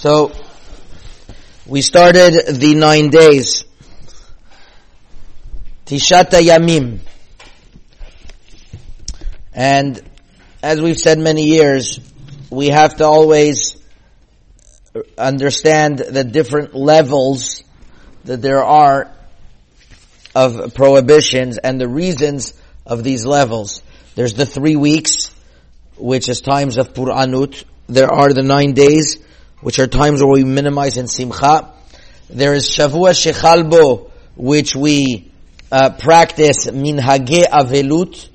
So, we started the nine days. Tishata Yamim. And as we've said many years, we have to always understand the different levels that there are of prohibitions and the reasons of these levels. There's the three weeks, which is times of Pur'anut. There are the nine days, which are times where we minimize in Simcha. There is Shavua Shechalbo, which we uh, practice Minhage Avelut.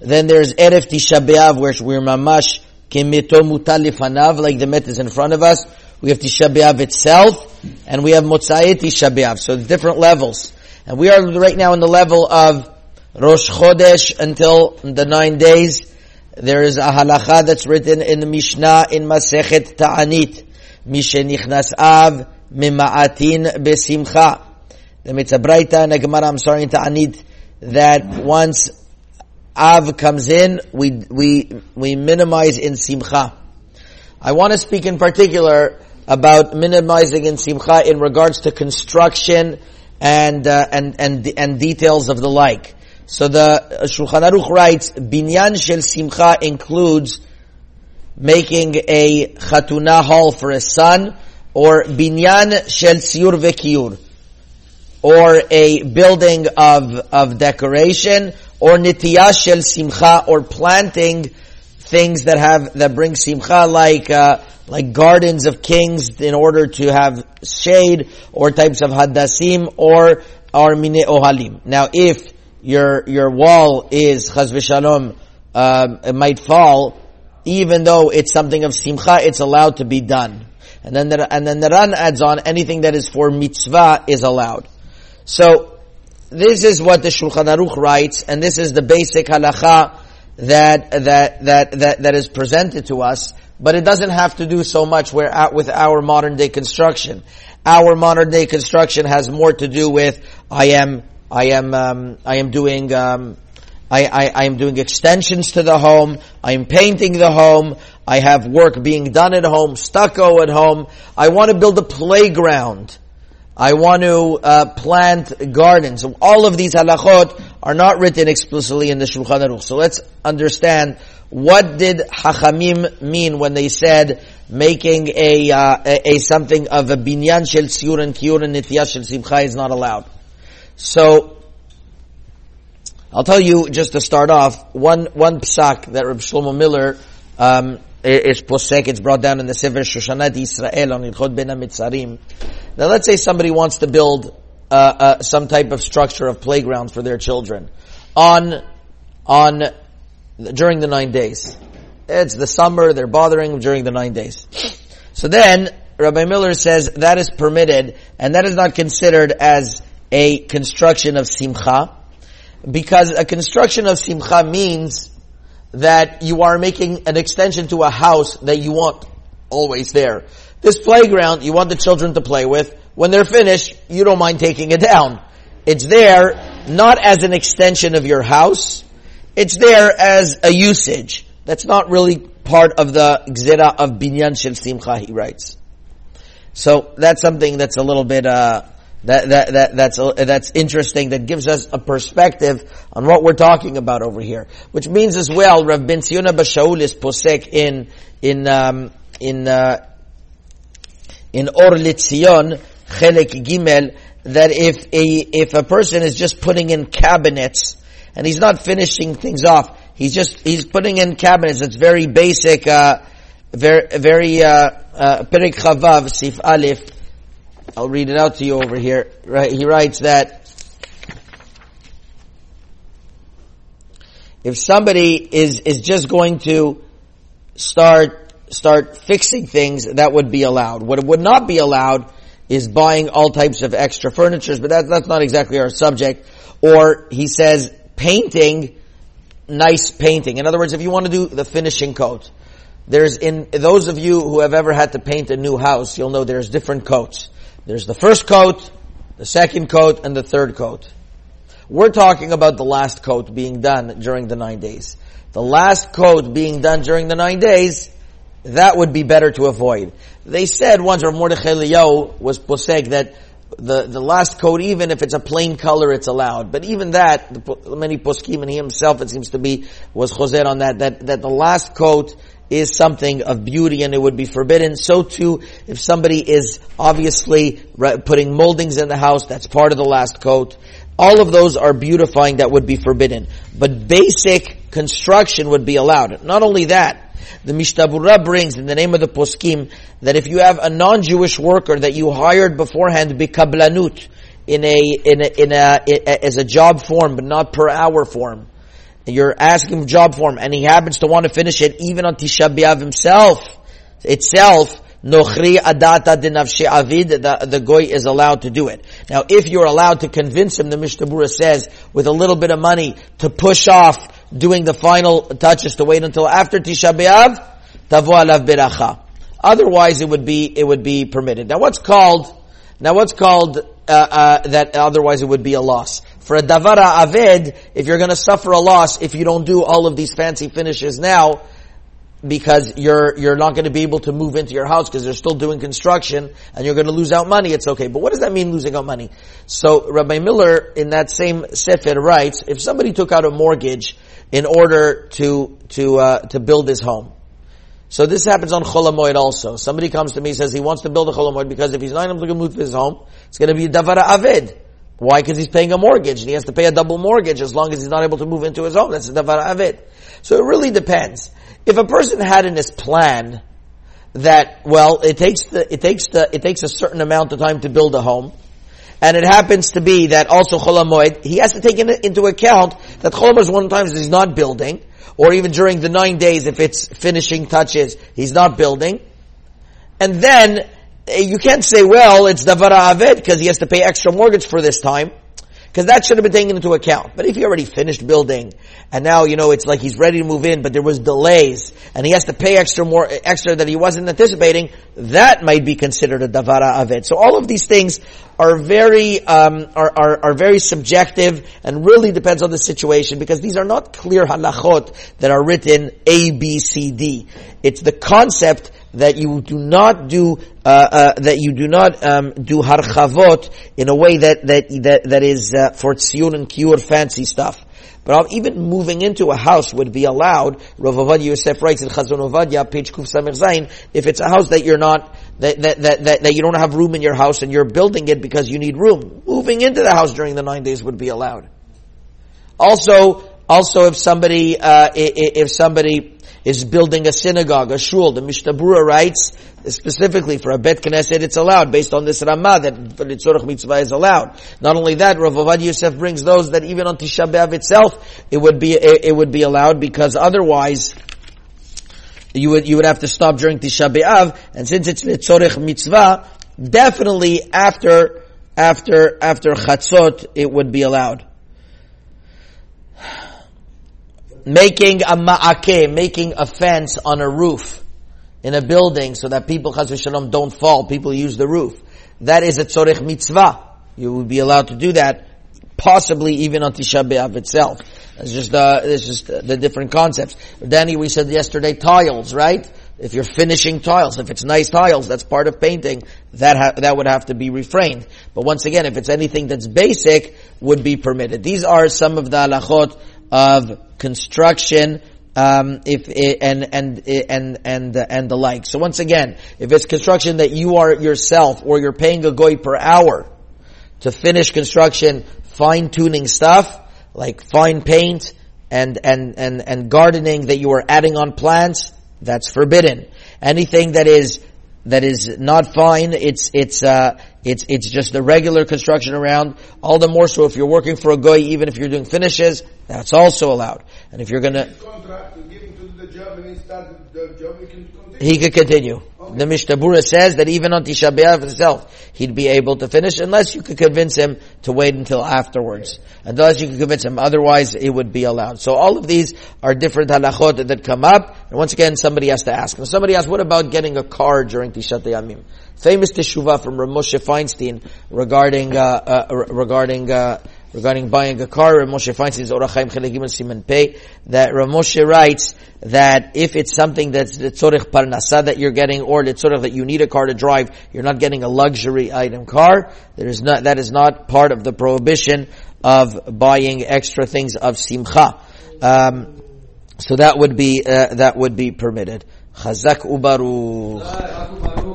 Then there's Erev Tisha B'Av, where we're mamash kemeto mutal lifanav, like the met is in front of us. We have Tisha B'Av itself, and we have Motzai Tisha B'Av. So different levels. And we are right now in the level of Rosh Chodesh until the nine days. There is a halacha that's written in the Mishnah in Masechet Ta'anit. Mishenichnas Av Mima'atin Besimcha. The Mitzabraita and Gemara, I'm sorry, Ta'anit, that once Av comes in, we, we, we minimize in Simcha. I want to speak in particular about minimizing in Simcha in regards to construction and, uh, and, and, and details of the like. So the Shulchan Aruch writes, Binyan shel Simcha includes making a Chatuna hall for a son, or Binyan shel Tziyur vekiyur, or a building of, of decoration, or Nitiyah shel Simcha, or planting things that have, that bring Simcha like, uh, like gardens of kings in order to have shade, or types of hadassim, or, or mine ohalim. Now if your your wall is chas v'shalom, um, it might fall, even though it's something of simcha, it's allowed to be done. And then the, and then the Ran adds on anything that is for mitzvah is allowed. So this is what the Shulchan Aruch writes, and this is the basic halacha that that that that that is presented to us. But it doesn't have to do so much where with our modern day construction. Our modern day construction has more to do with I am I am um, I am doing um, I, I, I am doing extensions to the home. I am painting the home. I have work being done at home, stucco at home. I want to build a playground. I want to uh, plant gardens. All of these halachot are not written explicitly in the Shulchan Aruch. So let's understand what did Hachamim mean when they said making a, uh, a, a, something of a binyan shel tziyur and kiur and nitiyah shel simcha is not allowed. So, I'll tell you just to start off one one psak that Reb Shlomo Miller um, is posek. It's brought down in the Sefer Shoshanat Israel on Ilchot Bein HaMetzarim. Now, let's say somebody wants to build uh, uh, some type of structure of playground for their children on on during the nine days. It's the summer; they're bothering during the nine days. So then, Rabbi Miller says that is permitted, and that is not considered as a construction of simcha, because a construction of simcha means that you are making an extension to a house that you want always there. This playground you want the children to play with, when they're finished, you don't mind taking it down. It's there not as an extension of your house, it's there as a usage. That's not really part of the gzera of binyan shel simcha, he writes. So that's something that's a little bit, uh, that, that, that, that's, that's interesting. That gives us a perspective on what we're talking about over here. Which means as well, Rav Ben Zion Abba Shaul is posek in, in, um, in, uh, in Or Litzion, Chelek Gimel, that if a, if a person is just putting in cabinets, and he's not finishing things off, he's just, he's putting in cabinets, it's very basic, uh, very, very, uh, uh, Perik Chavav, Sif Aleph, I'll read it out to you over here. Right, he writes that if somebody is is just going to start start fixing things, that would be allowed. What would not be allowed is buying all types of extra furnitures, but that's that's not exactly our subject. Or he says painting, nice painting. In other words, if you want to do the finishing coat, there's in those of you who have ever had to paint a new house, you'll know there's different coats. There's the first coat, the second coat, and the third coat. We're talking about the last coat being done during the nine days. The last coat being done during the nine days that would be better to avoid. They said once, or Mordechai Eliyahu was posek that the, the last coat, even if it's a plain color, it's allowed. But even that, the, many poskim and he himself, it seems to be, was choser on that, that, that the last coat is something of beauty and it would be forbidden. So too, if somebody is obviously putting moldings in the house, that's part of the last coat. All of those are beautifying that would be forbidden. But basic construction would be allowed. Not only that, the Mishnah Berurah brings in the name of the poskim that if you have a non-Jewish worker that you hired beforehand bikablanut in a, in a, in a, as a job form, but not per hour form, you're asking job form and he happens to want to finish it even on Tisha B'Av himself, itself, Nochri adata dinavshi avid, the, the goy is allowed to do it. Now, if you're allowed to convince him, the Mishnah says, with a little bit of money, to push off doing the final touches, to wait until after Tisha B'Av, tavo alav beracha. Otherwise, it would be, it would be permitted. Now what's called, now what's called, uh, uh, that otherwise it would be a loss. For a davar ha'aved, if you're gonna suffer a loss if you don't do all of these fancy finishes now, because you're you're not going to be able to move into your house because they're still doing construction and you're going to lose out money. It's okay, but what does that mean losing out money? So Rabbi Miller in that same sefer writes: if somebody took out a mortgage in order to to uh, to build his home, so this happens on Chol Hamoed also. Somebody comes to me says he wants to build a Chol Hamoed because if he's not able to move to his home, it's going to be a davar ha'aved. Why? Because he's paying a mortgage and he has to pay a double mortgage as long as he's not able to move into his home. That's a davar ha'aved. So it really depends. If a person had in his plan that, well, it takes the, it takes the, it takes a certain amount of time to build a home, and it happens to be that also Chol Hamoed, he has to take in, into account that Chol Hamoed is one of the times he's not building, or even during the nine days if it's finishing touches, he's not building. And then, eh, you can't say, well, it's Davar Ha'aved because he has to pay extra mortgage for this time. Because that should have been taken into account. But if he already finished building, and now, you know, it's like he's ready to move in, but there was delays, and he has to pay extra more, extra that he wasn't anticipating, that might be considered a davar ha'aved. So all of these things are very, um, are, are, are very subjective, and really depends on the situation, because these are not clear halachot that are written A, B, C, D. It's the concept that you do not do uh, uh, that you do not um, do harchavot in a way that that that, that is uh, for tziyun and kiur fancy stuff. But even moving into a house would be allowed. Rav Ovadia Yosef writes in Chazon Ovadia, page Kuf Samech Zayin, if it's a house that you're not, that, that, that, that you don't have room in your house and you're building it because you need room, moving into the house during the nine days would be allowed. Also, also if somebody, uh, if somebody is building a synagogue, a shul. The Mishnah Berurah writes specifically for a Bet Knesset it's allowed based on this Ramah that for the Tzorach Mitzvah is allowed. Not only that, Rav Ovadia Yosef brings those that even on Tisha B'Av itself it would be it, would be allowed because otherwise you would you would have to stop during Tisha B'Av and since it's the Tzorach Mitzvah definitely after after after Chatzot it would be allowed making a ma'akeh, making a fence on a roof in a building so that people, chas v'shalom, don't fall. People use the roof. That is a tzorech mitzvah. You would be allowed to do that, possibly even on Tisha B'Av itself. It's just, uh, it's just the different concepts. Danny, we said yesterday tiles, right? If you're finishing tiles, if it's nice tiles, that's part of painting, that ha- that would have to be refrained. But once again, if it's anything that's basic, would be permitted. These are some of the halachot of construction, um, if and and and and and the like. So once again, if it's construction that you are yourself or you're paying a goy per hour to finish construction, fine tuning stuff like fine paint and and and and gardening that you are adding on plants, that's forbidden. Anything that is that is not fine. It's it's uh, it's it's just the regular construction around. All the more so if you're working for a guy, even if you're doing finishes, that's also allowed. And if you're gonna, he could continue. Okay. The Mishnah Berurah says that even on Tisha B'Av itself, he'd be able to finish unless you could convince him to wait until afterwards. Unless you could convince him, otherwise it would be allowed. So all of these are different halachot that come up. And once again, somebody has to ask. Now somebody asks, what about getting a car during Tishat Yamim? Famous teshuvah from Rav Moshe Feinstein regarding uh, uh, regarding uh, regarding buying a car. Rav Feinstein Orachaim Chelek Gimel Siman Pei that Rav writes that if it's something that's the tzorich parnasa that you're getting, or the tzorich that you need a car to drive, you're not getting a luxury item car. There is not that is not part of the prohibition of buying extra things of simcha. Um, so that would be uh, that would be permitted. Chazak ubaru.